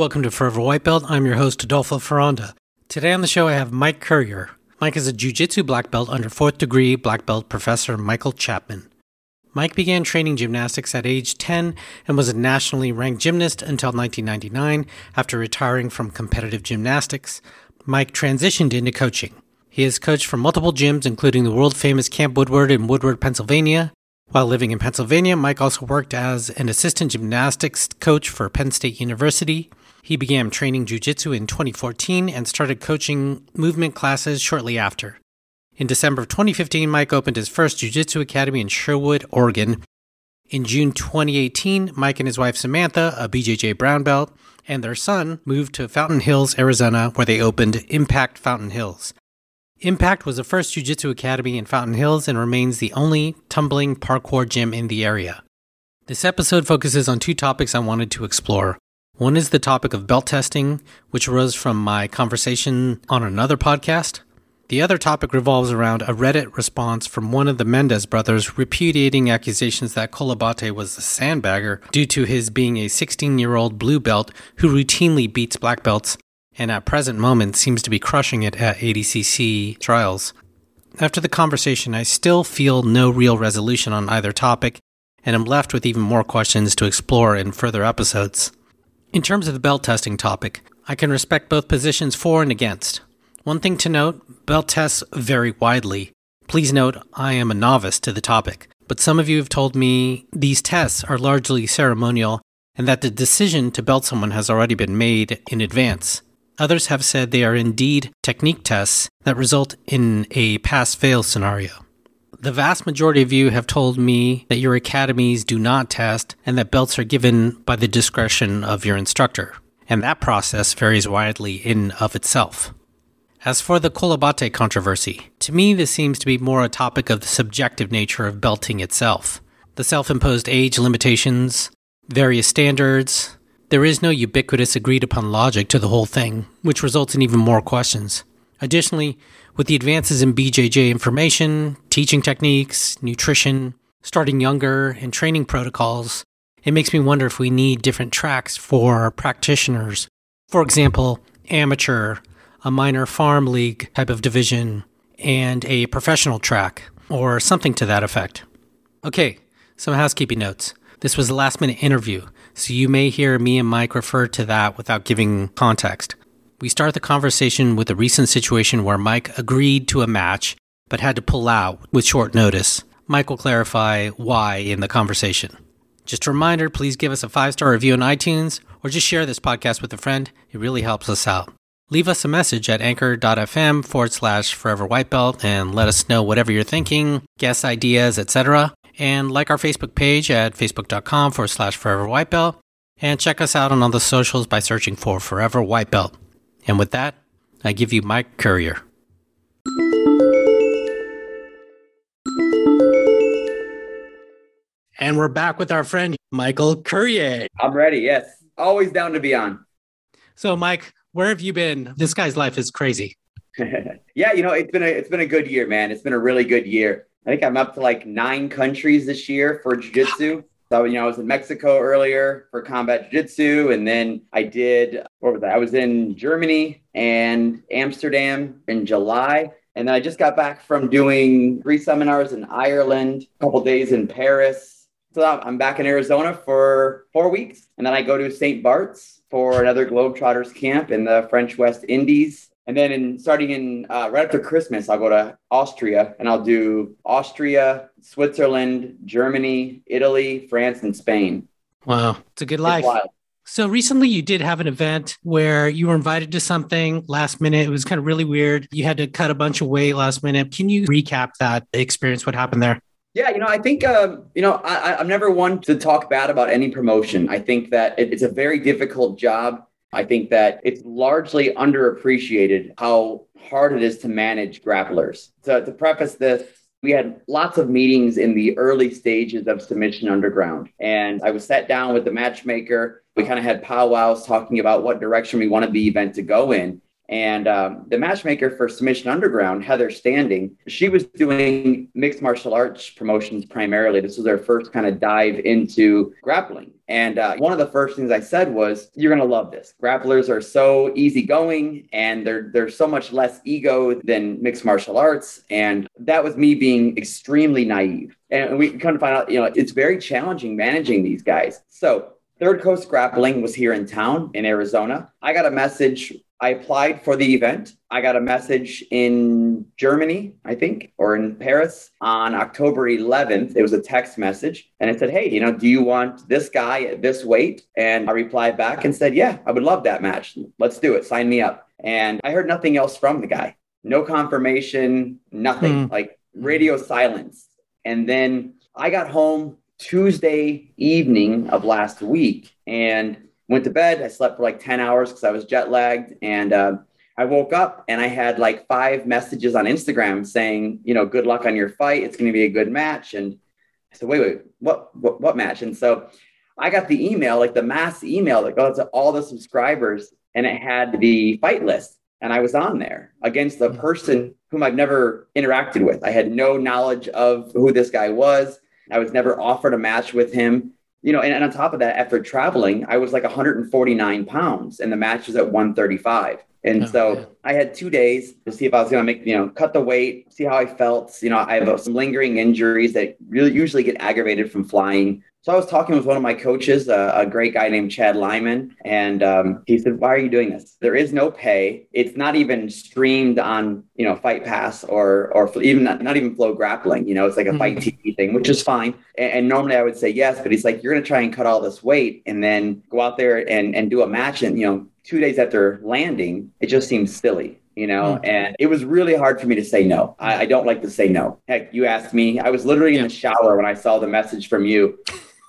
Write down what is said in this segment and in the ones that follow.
Welcome to Forever White Belt. I'm your host, Adolfo Ferranda. Today on the show, I have Mike Currier. Mike is a jiu-jitsu black belt under fourth degree black belt professor Michael Chapman. Mike began training gymnastics at age 10 and was a nationally ranked gymnast until 1999 after retiring from competitive gymnastics. Mike transitioned into coaching. He has coached for multiple gyms, including the world famous Camp Woodward in Woodward, Pennsylvania. While living in Pennsylvania, Mike also worked as an assistant gymnastics coach for Penn State University. He began training jiu-jitsu in 2014 and started coaching movement classes shortly after. In December of 2015, Mike opened his first jiu-jitsu academy in Sherwood, Oregon. In June 2018, Mike and his wife Samantha, a BJJ brown belt, and their son moved to Fountain Hills, Arizona, where they opened Impact Fountain Hills. Impact was the first jiu-jitsu academy in Fountain Hills and remains the only tumbling parkour gym in the area. This episode focuses on two topics I wanted to explore. One is the topic of belt testing, which arose from my conversation on another podcast. The other topic revolves around a Reddit response from one of the Mendes brothers repudiating accusations that Cole Abate was a sandbagger due to his being a 16 year old blue belt who routinely beats black belts and at present moment seems to be crushing it at ADCC trials. After the conversation, I still feel no real resolution on either topic, and am left with even more questions to explore in further episodes. In terms of the belt testing topic, I can respect both positions for and against. One thing to note belt tests vary widely. Please note, I am a novice to the topic, but some of you have told me these tests are largely ceremonial and that the decision to belt someone has already been made in advance. Others have said they are indeed technique tests that result in a pass fail scenario. The vast majority of you have told me that your academies do not test and that belts are given by the discretion of your instructor, and that process varies widely in of itself. As for the Cole Abate controversy, to me this seems to be more a topic of the subjective nature of belting itself. The self-imposed age limitations, various standards, there is no ubiquitous agreed upon logic to the whole thing, which results in even more questions. Additionally, with the advances in BJJ information, teaching techniques, nutrition, starting younger, and training protocols, it makes me wonder if we need different tracks for practitioners. For example, amateur, a minor farm league type of division, and a professional track, or something to that effect. Okay, some housekeeping notes. This was a last minute interview, so you may hear me and Mike refer to that without giving context. We start the conversation with a recent situation where Mike agreed to a match but had to pull out with short notice. Mike will clarify why in the conversation. Just a reminder please give us a five star review on iTunes or just share this podcast with a friend. It really helps us out. Leave us a message at anchor.fm forward slash forever white belt and let us know whatever you're thinking, guest ideas, etc. And like our Facebook page at facebook.com forward slash forever white belt. And check us out on all the socials by searching for Forever White Belt. And with that, I give you Mike Courier. And we're back with our friend Michael Courier. I'm ready. Yes. Always down to be on. So, Mike, where have you been? This guy's life is crazy. yeah, you know, it's been a it's been a good year, man. It's been a really good year. I think I'm up to like nine countries this year for jiu-jitsu. So, you know, I was in Mexico earlier for combat jiu-jitsu. And then I did, what was that? I was in Germany and Amsterdam in July. And then I just got back from doing three seminars in Ireland, a couple days in Paris. So I'm back in Arizona for four weeks. And then I go to St. Bart's for another Globetrotters camp in the French West Indies. And then in starting in uh, right after Christmas, I'll go to Austria and I'll do Austria, Switzerland, Germany, Italy, France, and Spain. Wow, it's a good life. So recently you did have an event where you were invited to something last minute. It was kind of really weird. You had to cut a bunch of weight last minute. Can you recap that experience? What happened there? Yeah, you know, I think, uh, you know, I, am never one to talk bad about any promotion. I think that it, it's a very difficult job. I think that it's largely underappreciated how hard it is to manage grapplers. So to preface this, we had lots of meetings in the early stages of Submission Underground. And I was sat down with the matchmaker. We kind of had powwows talking about what direction we wanted the event to go in. And um, the matchmaker for Submission Underground, Heather Standing, she was doing mixed martial arts promotions primarily. This was her first kind of dive into grappling. And uh, one of the first things I said was, "You're to love this. Grapplers are so easygoing, and they're they're so much less ego than mixed martial arts." And that was me being extremely naive. And we kind of find out, you know, it's very challenging managing these guys. So Third Coast Grappling was here in town in Arizona. I got a message. I applied for the event. I got a message in Germany, I think, or in Paris on October 11th. It was a text message and it said, Hey, you know, do you want this guy at this weight? And I replied back and said, Yeah, I would love that match. Let's do it. Sign me up. And I heard nothing else from the guy. No confirmation, nothing, mm. like radio silence. And then I got home Tuesday evening of last week and went to bed. I slept for like 10 hours because I was jet lagged. And uh, I woke up and I had like five messages on Instagram saying, you know, good luck on your fight. It's going to be a good match. And I said, wait, wait, what, what, what match? And so I got the email, like the mass email that goes to all the subscribers, and it had the fight list. And I was on there against the person whom I've never interacted with. I had no knowledge of who this guy was. I was never offered a match with him. You know, and, and on top of that, after traveling, I was like 149 pounds, and the match was at 135. And oh, so man. I had two days to see if I was going to make, you know, cut the weight, see how I felt. You know, I have some lingering injuries that really usually get aggravated from flying. So I was talking with one of my coaches, uh, a great guy named Chad Lyman, and um, he said, "Why are you doing this? There is no pay. It's not even streamed on, you know, Fight Pass or or even not, not even Flow Grappling. You know, it's like a. Fight TV thing, which is fine. And, and, normally I would say yes, but he's like, you're going to try and cut all this weight and then go out there and and do a match, and you know, two days after landing, it just seems silly you know, mm. and it was really hard for me to say no. I, I, don't like to say no. Heck, you asked me. I was literally in the shower when I saw the message from you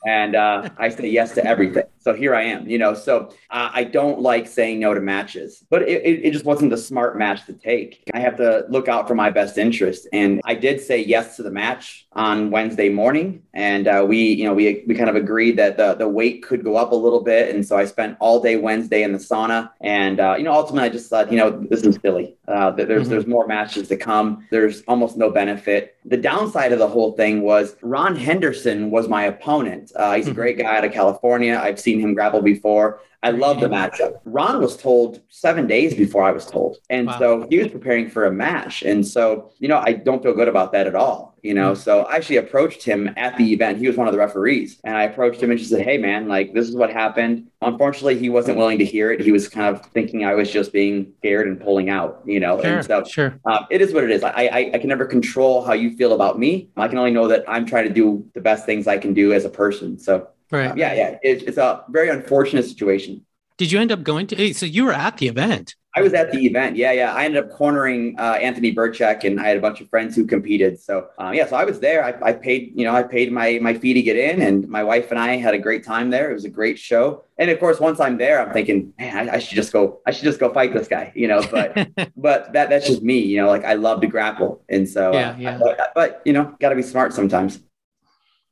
and uh, I say yes to everything. So here I am, you know. So uh, I don't like saying no to matches, but it, it, just wasn't the smart match to take. I have to look out for my best interest, and I did say yes to the match on Wednesday morning, and uh, we, you know, we we kind of agreed that the the weight could go up a little bit, and so I spent all day Wednesday in the sauna, and uh, you know, ultimately I just thought, you know, this is silly. Uh, there's mm-hmm. there's more matches to come. There's almost no benefit. The downside of the whole thing was Ron Henderson was my opponent. Uh, he's a mm-hmm. great guy out of California. I've seen him grapple before. I love the matchup. Ron was told seven days before I was told. And wow. so he was preparing for a match. And so, you know, I don't feel good about that at all. You know, mm-hmm. so I actually approached him at the event. He was one of the referees. And I approached him and just said, Hey man, like this is what happened. Unfortunately, he wasn't willing to hear it. He was kind of thinking I was just being scared and pulling out, you know. Sure, and so sure. Um, it is what it is. I, I I can never control how you feel about me. I can only know that I'm trying to do the best things I can do as a person. So Right. yeah, yeah. It, it's a very unfortunate situation. Did you end up going to? So you were at the event. I was at the event. Yeah, yeah. I ended up cornering uh, Anthony Burchak, and I had a bunch of friends who competed. So um, yeah, so I was there. I, I, paid, you know, I paid my my fee to get in, and my wife and I had a great time there. It was a great show. And of course, once I'm there, I'm thinking, man, I, I should just go. I should just go fight this guy, you know. But but that that's just me, you know. Like I love to grapple, and so yeah, yeah. Uh, but, but you know, got to be smart sometimes.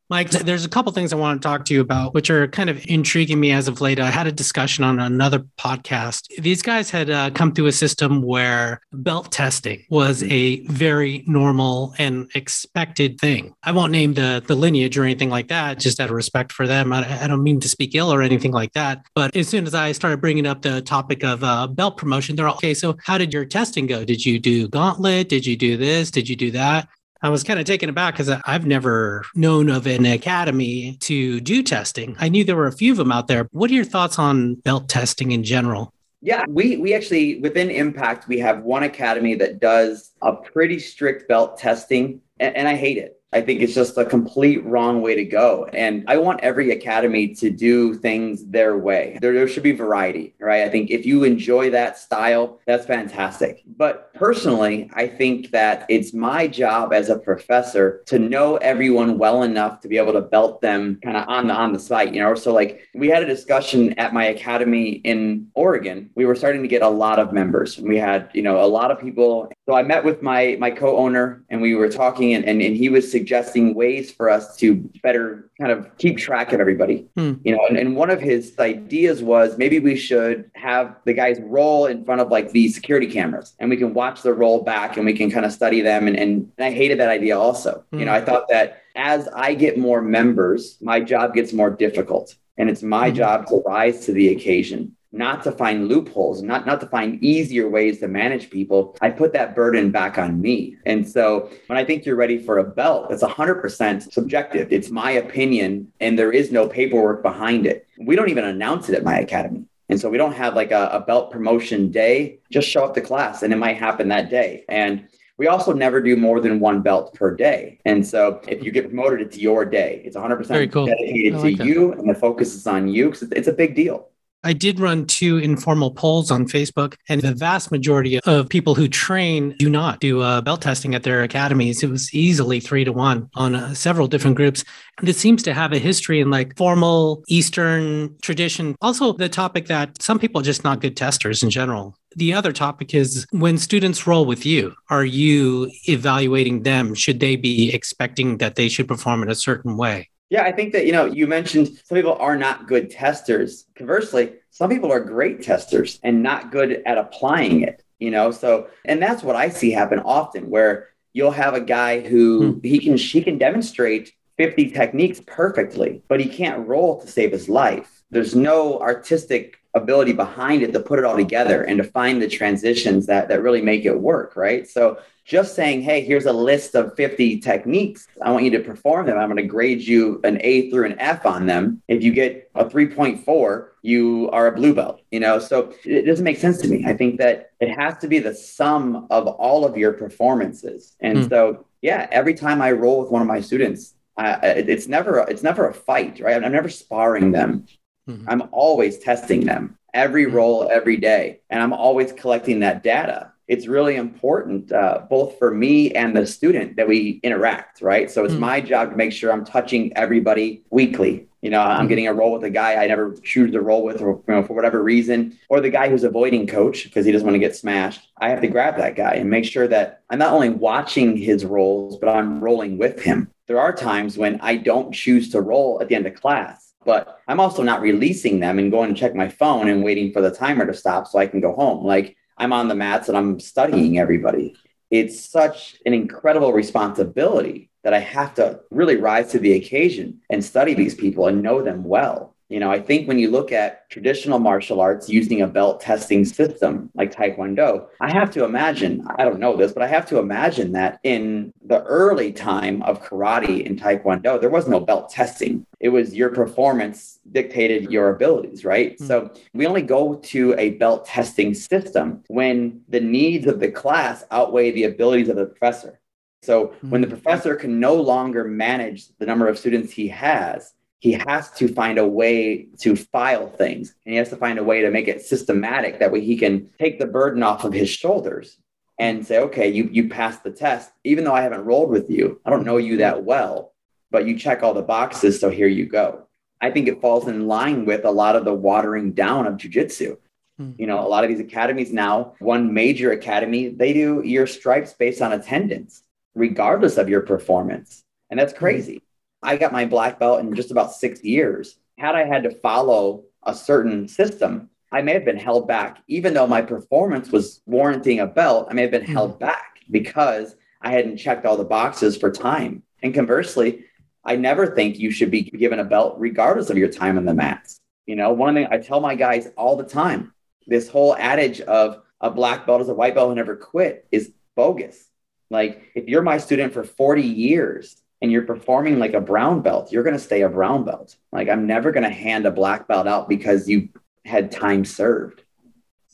Mike, there's a couple things I want to talk to you about, which are kind of intriguing me as of late. I had a discussion on another podcast. These guys had uh, come through a system where belt testing was a very normal and expected thing. I won't name the, the lineage or anything like that, just out of respect for them. I, I don't mean to speak ill or anything like that. But as soon as I started bringing up the topic of uh, belt promotion, they're all, okay, so how did your testing go? Did you do gauntlet? Did you do this? Did you do that? I was kind of taken aback because I've never known of an academy to do testing. I knew there were a few of them out there. What are your thoughts on belt testing in general? Yeah, we we actually within Impact we have one academy that does a pretty strict belt testing, and, and I hate it. I think it's just a complete wrong way to go. And I want every academy to do things their way. There, there should be variety, right? I think if you enjoy that style, that's fantastic. But personally, I think that it's my job as a professor to know everyone well enough to be able to belt them kind of on the on the site, you know. So like we had a discussion at my academy in Oregon. We were starting to get a lot of members. We had, you know, a lot of people. So I met with my my co-owner and we were talking and, and, and he was suggesting ways for us to better kind of keep track of everybody. Hmm. You know, and, and one of his ideas was maybe we should have the guys roll in front of like the security cameras and we can watch the roll back and we can kind of study them. And, and, and I hated that idea also. Hmm. You know, I thought that as I get more members, my job gets more difficult. And it's my hmm. job to rise to the occasion not to find loopholes, not, not to find easier ways to manage people. I put that burden back on me. And so when I think you're ready for a belt, it's 100% subjective. It's my opinion, and there is no paperwork behind it. We don't even announce it at my academy. And so we don't have like a, a belt promotion day. Just show up to class and it might happen that day. And we also never do more than one belt per day. And so if you get promoted, it's your day. It's 100% cool. dedicated like to that. you and the focus is on you because it's a big deal. I did run two informal polls on Facebook, and the vast majority of people who train do not do uh, belt testing at their academies. It was easily three to one on uh, several different groups. And it seems to have a history in like formal Eastern tradition. Also, the topic that some people are just not good testers in general. The other topic is when students roll with you, are you evaluating them? Should they be expecting that they should perform in a certain way? Yeah, I think that, you know, you mentioned some people are not good testers. Conversely, some people are great testers and not good at applying it, you know? So, and that's what I see happen often where you'll have a guy who hmm. he can, she can demonstrate 50 techniques perfectly, but he can't roll to save his life. There's no artistic ability behind it to put it all together and to find the transitions that that really make it work right so just saying hey here's a list of 50 techniques. I want you to perform them. I'm going to grade you an a through an f on them. If you get a 3.4 you are a blue belt you know? So it doesn't make sense to me. I think that it has to be the sum of all of your performances. And mm. so yeah every time i roll with one of my students uh, it's never it's never a fight right? I'm never sparring them. Mm-hmm. I'm always testing them every mm-hmm. roll, every day, and I'm always collecting that data. It's really important, uh, both for me and the student, that we interact, right? So it's mm-hmm. my job to make sure I'm touching everybody weekly. You know, I'm mm-hmm. getting a roll with a guy I never choose to roll with, or, you know, for whatever reason, or the guy who's avoiding coach because he doesn't want to get smashed. I have to grab that guy and make sure that I'm not only watching his rolls, but I'm rolling with him. There are times when I don't choose to roll at the end of class but I'm also not releasing them and going to check my phone and waiting for the timer to stop so I can go home. Like I'm on the mats and I'm studying everybody. It's such an incredible responsibility that I have to really rise to the occasion and study these people and know them well. You know, I think when you look at traditional martial arts using a belt testing system like Taekwondo, I have to imagine, I don't know this, but I have to imagine that in the early time of karate and Taekwondo, there was no belt testing. It was your performance dictated your abilities, right? Mm-hmm. So we only go to a belt testing system when the needs of the class outweigh the abilities of the professor. So when the hmm. professor can no longer manage the number of students he has, he has to find a way to file things and he has to find a way to make it systematic that way he can take the burden off of his shoulders and say okay you you passed the test. Even though i haven't rolled with you i don't know you that well but you check all the boxes so here you go. I think it falls in line with a lot of the watering down of jiu-jitsu. Hmm. you know a lot of these academies now one major academy they do your stripes based on attendance regardless of your performance. And that's hmm. crazy I got my black belt in just about six years. Had I had to follow a certain system, I may have been held back, even though my performance was warranting a belt. I may have been mm-hmm. held back because I hadn't checked all the boxes for time. And conversely, I never think you should be given a belt regardless of your time in the mats. You know, one thing I tell my guys all the time this whole adage of a black belt is a white belt who never quit is bogus. Like, if you're my student for 40 years and you're performing like a brown belt, you're going to stay a brown belt. Like I'm never going to hand a black belt out because you had time served.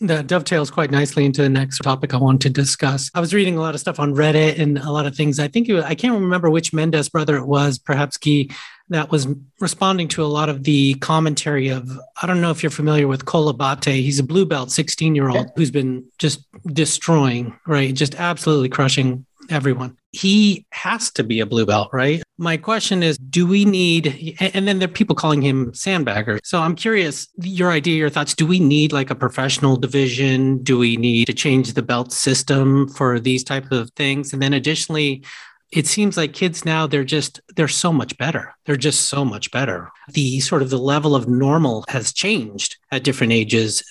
That dovetails quite nicely into the next topic I want to discuss. I was reading a lot of stuff on Reddit and a lot of things. I think was, I can't remember which Mendes brother it was, perhaps Guy, that was responding to a lot of the commentary of. I don't know if you're familiar with Cole Abate. He's a blue belt, 16 year old who's been just destroying, right? Just absolutely crushing everyone. He has to be a blue belt, right? My question is do we need, and then there are people calling him sandbagger. So I'm curious, your idea, your thoughts. Do we need like a professional division? Do we need to change the belt system for these type of things? And then additionally, it seems like kids now they're just they're so much better they're just so much better the sort of the level of normal has changed at different ages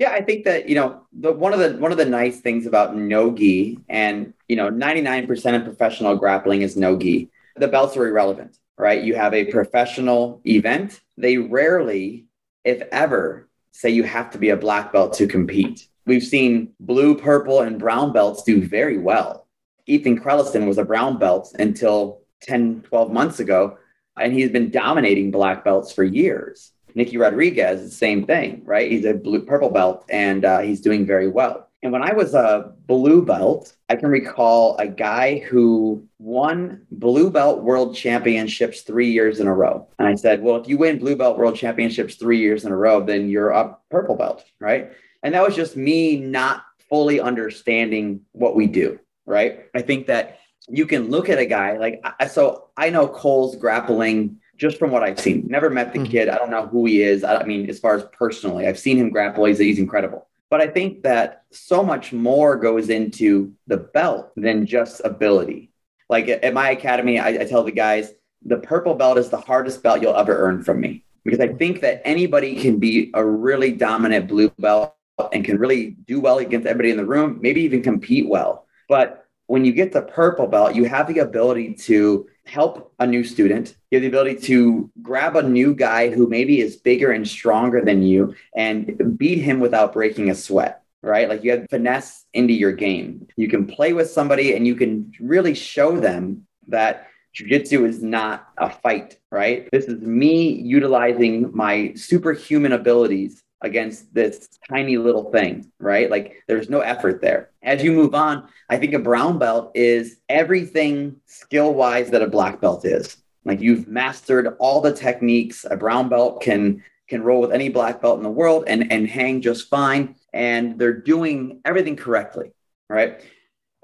yeah i think that you know the one of the one of the nice things about no gi and you know 99% of professional grappling is no gi the belts are irrelevant right? You have a professional event. They rarely if ever say you have to be a black belt to compete. We've seen blue purple and brown belts do very well. Ethan Crelinsten was a brown belt until 10, 12 months ago, and he's been dominating black belts for years. Nicky Rodriguez, the same thing, right? He's a blue purple belt and uh, he's doing very well. And when I was a blue belt, I can recall a guy who won blue belt world championships three years in a row. And I said, well, if you win blue belt world championships three years in a row, then you're a purple belt, right? And that was just me not fully understanding what we do right? I think that you can look at a guy like so I know Cole's grappling just from what I've seen. Never met the mm-hmm. kid. I don't know who he is. I mean, as far as personally, I've seen him grapple. He's, he's incredible. But I think that so much more goes into the belt than just ability. Like at my academy, I, I tell the guys the purple belt is the hardest belt you'll ever earn from me because I think that anybody can be a really dominant blue belt and can really do well against everybody in the room, maybe even compete well. But when you get the purple belt, you have the ability to help a new student. You have the ability to grab a new guy who maybe is bigger and stronger than you and beat him without breaking a sweat, right? Like you have finesse into your game. You can play with somebody and you can really show them that jiu-jitsu is not a fight, right? This is me utilizing my superhuman abilities against this tiny little thing, right? Like there's no effort there. As you move on, I think a brown belt is everything skill wise that a black belt is. Like you've mastered all the techniques. A brown belt can can roll with any black belt in the world and and hang just fine and they're doing everything correctly, right?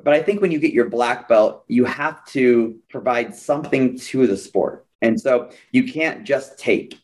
But I think when you get your black belt, you have to provide something to the sport. And so you can't just take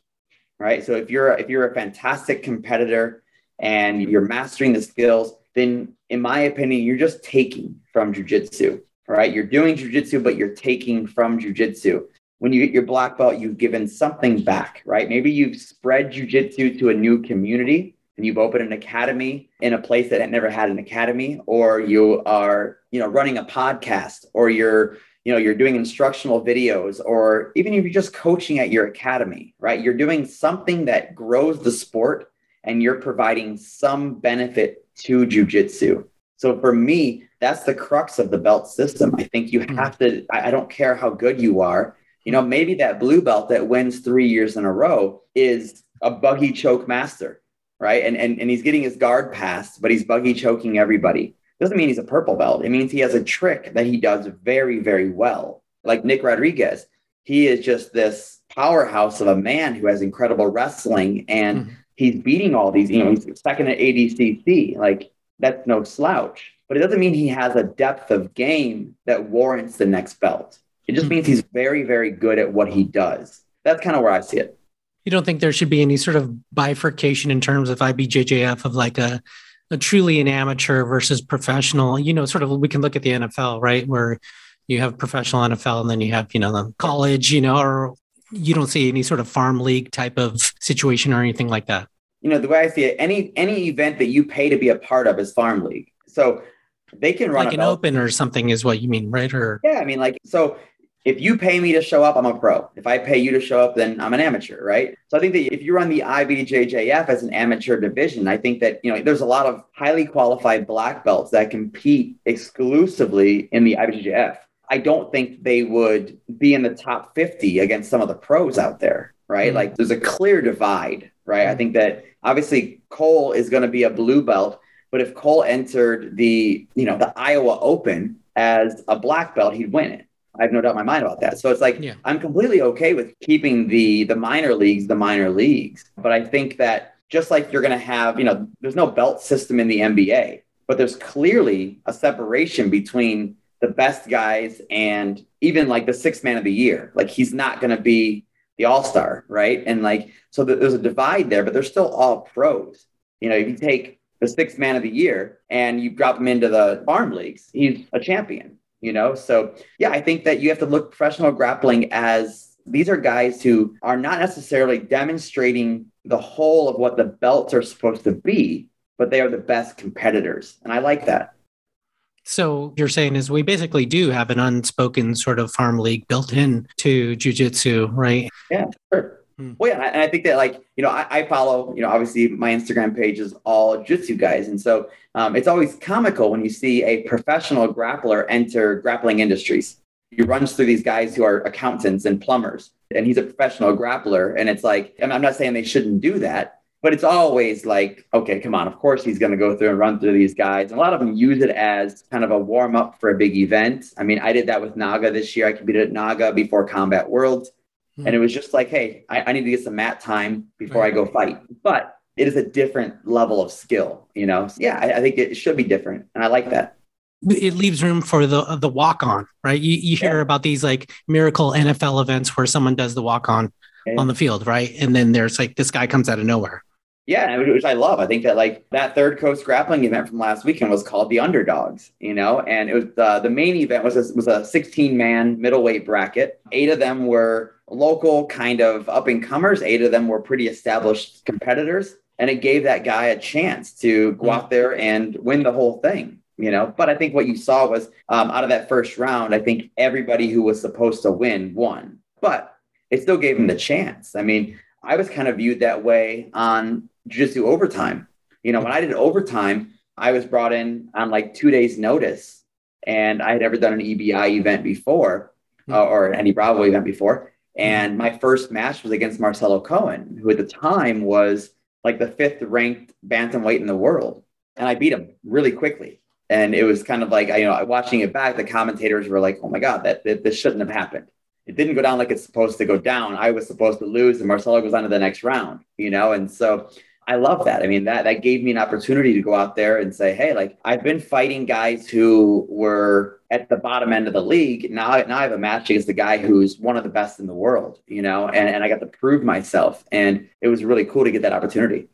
right? So if you're if you're a fantastic competitor and you're mastering the skills, then in my opinion, you're just taking from jujitsu, right? You're doing jujitsu, but you're taking from jujitsu. When you get your black belt, you've given something back, right? Maybe you've spread jujitsu to a new community and you've opened an academy in a place that had never had an academy, or you are, you know, running a podcast, or you're you know you're doing instructional videos or even if you're just coaching at your academy right? You're doing something that grows the sport and you're providing some benefit to jujitsu so for me that's the crux of the belt system. I think you hmm. have to i don't care how good you are you know maybe that blue belt that wins three years in a row is a buggy choke master right? And and, and he's getting his guard passed but he's buggy choking everybody doesn't mean he's a purple belt. It means he has a trick that he does very, very well. Like Nick Rodriguez, he is just this powerhouse of a man who has incredible wrestling and mm-hmm. he's beating all these, you know, he's second at ADCC. Like that's no slouch, but it doesn't mean he has a depth of game that warrants the next belt. It just mm-hmm. means he's very, very good at what he does. That's kind of where I see it. You don't think there should be any sort of bifurcation in terms of IBJJF of like a a truly an amateur versus professional, you know, sort of we can look at the NFL, right? Where you have professional NFL and then you have, you know, the college, you know, or you don't see any sort of farm league type of situation or anything like that. You know, the way I see it, any any event that you pay to be a part of is farm league. So they can run like an open or something is what you mean, right? Or yeah, I mean, like so if you pay me to show up, I'm a pro. If I pay you to show up, then I'm an amateur, right? So I think that if you run the IBJJF as an amateur division, I think that you know there's a lot of highly qualified black belts that compete exclusively in the IBJJF. I don't think they would be in the top 50 against some of the pros out there, right? Mm-hmm. Like there's a clear divide, right? I think that obviously Cole is going to be a blue belt, but if Cole entered the, you know, the Iowa Open as a black belt, he'd win it I have no doubt in my mind about that. So it's like yeah. I'm completely okay with keeping the the minor leagues the minor leagues, but I think that just like you're going to have, you know, there's no belt system in the NBA, but there's clearly a separation between the best guys and even like the sixth man of the year. Like he's not going to be the all star, right? And like so there's a divide there, but they're still all pros. You know, if you take the sixth man of the year and you drop him into the farm leagues, he's a champion you know? So, yeah, I think that you have to look professional grappling as these are guys who are not necessarily demonstrating the whole of what the belts are supposed to be, but they are the best competitors. And I like that. So you're saying is we basically do have an unspoken sort of farm league built in to jujitsu, right? Yeah, sure. Hmm. Well, yeah, and I think that like you know I, I, follow you know obviously my Instagram page is all jitsu guys, and so um, it's always comical when you see a professional grappler enter grappling industries. He runs through these guys who are accountants and plumbers, and he's a professional grappler, and it's like I'm not saying they shouldn't do that, but it's always like okay, come on, of course he's going to go through and run through these guys, and a lot of them use it as kind of a warm up for a big event. I mean, I did that with Naga this year. I competed at Naga before Combat Worlds Hmm. And it was just like, hey, I, I, need to get some mat time before right. I go fight. But it is a different level of skill, you know? So yeah, I, I, think it should be different. And I like that. It leaves room for the the walk on, right? You, you hear yeah. about these like miracle NFL events where someone does the walk on yeah. on the field, right? And then there's like this guy comes out of nowhere. Yeah, which I love. I think that like that third coast grappling event from last weekend was called the Underdogs, you know, and it was uh, the main event was a, was a 16 man middleweight bracket. Eight of them were local kind of up and comers. Eight of them were pretty established competitors. And it gave that guy a chance to go out there and win the whole thing, you know. But I think what you saw was um, out of that first round, I think everybody who was supposed to win won, but it still gave him the chance. I mean, I was kind of viewed that way on jiu-jitsu overtime. You know, when I did overtime, I was brought in on like two days' notice, and I had never done an EBI event before uh, or any Bravo event before. And my first match was against Marcelo Cohen, who at the time was like the fifth ranked bantamweight in the world. And I beat him really quickly. And it was kind of like, you know, watching it back, the commentators were like, oh my God, that, that this shouldn't have happened. It didn't go down like it's supposed to go down. I was supposed to lose, and Marcelo goes on to the next round, you know? And so I love that. I mean, that that gave me an opportunity to go out there and say, hey, like I've been fighting guys who were at the bottom end of the league. Now, now I have a match against the guy who's one of the best in the world, you know, and, and I got to prove myself. And it was really cool to get that opportunity.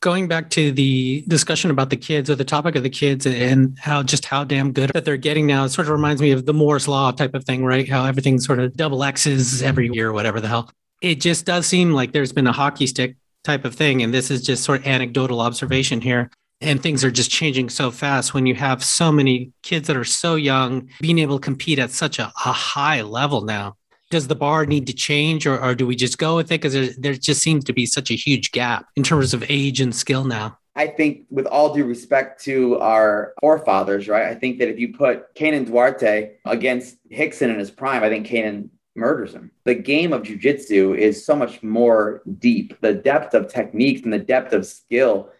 Going back to the discussion about the kids or the topic of the kids and how just how damn good that they're getting now, it sort of reminds me of the Moore's Law type of thing, right? How everything sort of double X's every year, whatever the hell. It just does seem like there's been a hockey stick type of thing. And this is just sort of anecdotal observation here. And things are just changing so fast when you have so many kids that are so young being able to compete at such a, a high level now. Does the bar need to change or, or do we just go with it? Because there, there just seems to be such a huge gap in terms of age and skill now. I think, with all due respect to our forefathers, right? I think that if you put Kaynan Duarte against Rickson in his prime, I think Kaynan murders him. The game of jujitsu is so much more deep. The depth of techniques and the depth of skill.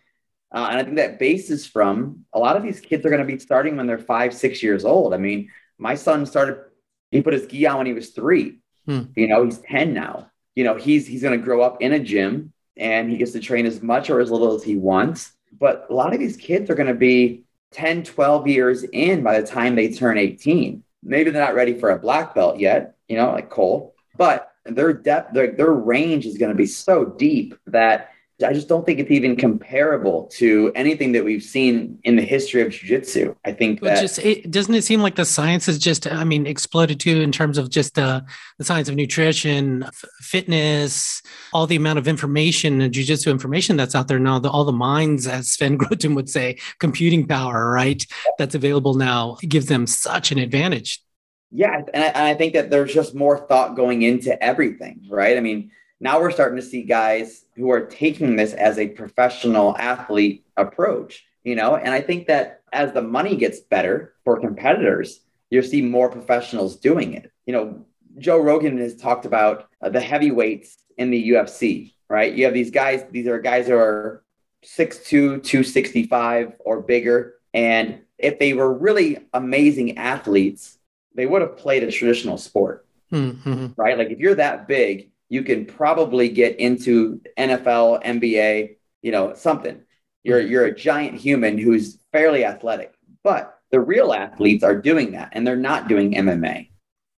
Uh, and I think that bases from a lot of these kids are going to be starting when they're five, six years old. I mean, my son started, he put his gi on when he was three. Hmm. You know, he's 10 now. You know, he's he's going to grow up in a gym and he gets to train as much or as little as he wants. But a lot of these kids are going to be 10, 12 years in by the time they turn 18. Maybe they're not ready for a black belt yet, you know, like Cole, but their depth, their, their range is going to be so deep that I just don't think it's even comparable to anything that we've seen in the history of jiu-jitsu. I think that just it, doesn't it seem like the science has just I mean exploded too in terms of just uh, the science of nutrition, f- fitness, all the amount of information and jiu-jitsu information that's out there now, the, all the minds as Sven Groten would say, computing power, right? That's available now gives them such an advantage. Yeah, and I, and I think that there's just more thought going into everything, right? I mean, now we're starting to see guys who are taking this as a professional athlete approach, you know, and I think that as the money gets better for competitors, you'll see more professionals doing it. You know, Joe Rogan has talked about uh, the heavyweights in the UFC, right? You have these guys, these are guys who are 6'2, 265 or bigger. And if they were really amazing athletes, they would have played a traditional sport, mm-hmm. right? Like if you're that big, you can probably get into NFL, NBA, you know, something. You're you're a giant human who's fairly athletic. But the real athletes are doing that and they're not doing MMA.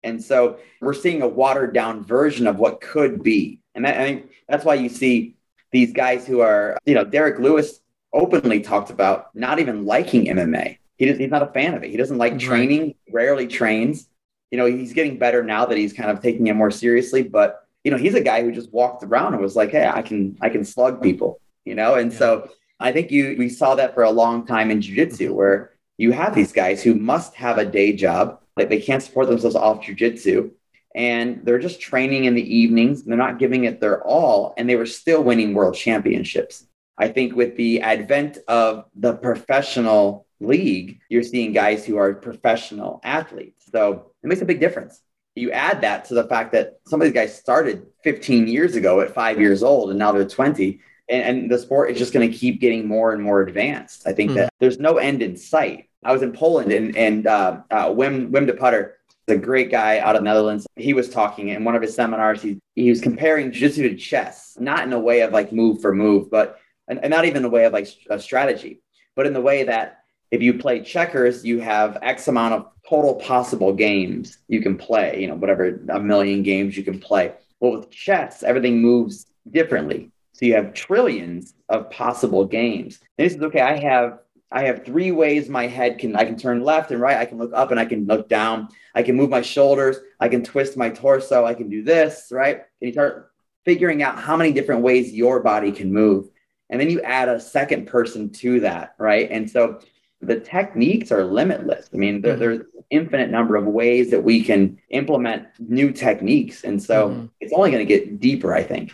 And so we're seeing a watered down version of what could be. And that, I think that's why you see these guys who are, you know, Derrick Lewis openly talked about not even liking MMA. He does, he's not a fan of it. He doesn't like training, rarely trains. You know, he's getting better now that he's kind of taking it more seriously, but you know, he's a guy who just walked around and was like, Hey, I can, I can slug people, you know? And yeah. so I think you, we saw that for a long time in jujitsu mm-hmm. where you have these guys who must have a day job. Like they can't support themselves off jujitsu and they're just training in the evenings. They're not giving it their all, and they were still winning world championships. I think with the advent of the professional league, you're seeing guys who are professional athletes. So it makes a big difference. You add that to the fact that some of these guys started 15 years ago at five years old, and now they're 20. And, and the sport is just going to keep getting more and more advanced. I think mm. that there's no end in sight. I was in Poland and, and uh, uh, Wim, Wim de Putter, a great guy out of the Netherlands. He was talking in one of his seminars. He, he was comparing jiu-jitsu to chess, not in a way of like move for move, but and, and not even in a way of like a strategy, but in the way that if you play checkers, you have X amount of total possible games you can play, you know, whatever a million games you can play. Well, with chess, everything moves differently. So you have trillions of possible games. And he says, okay, I have I have three ways my head can I can turn left and right. I can look up and I can look down. I can move my shoulders. I can twist my torso. I can do this, right? And you start figuring out how many different ways your body can move. And then you add a second person to that, right? And so the techniques are limitless. I mean, there, mm-hmm. there's infinite number of ways that we can implement new techniques. And so mm-hmm. it's only going to get deeper, I think.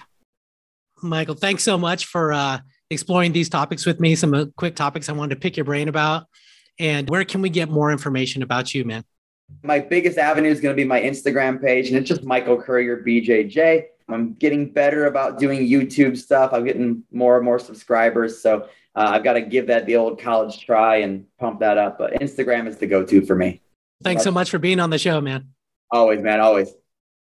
Michael, thanks so much for uh, exploring these topics with me, some uh, quick topics I wanted to pick your brain about. And where can we get more information about you, man? My biggest avenue is going to be my Instagram page, and it's just Michael Courier BJJ. I'm getting better about doing YouTube stuff. I'm getting more and more subscribers. So uh, I've got to give that the old college try and pump that up. But Instagram is the go to for me. Thanks so much for being on the show, man. Always, man. Always.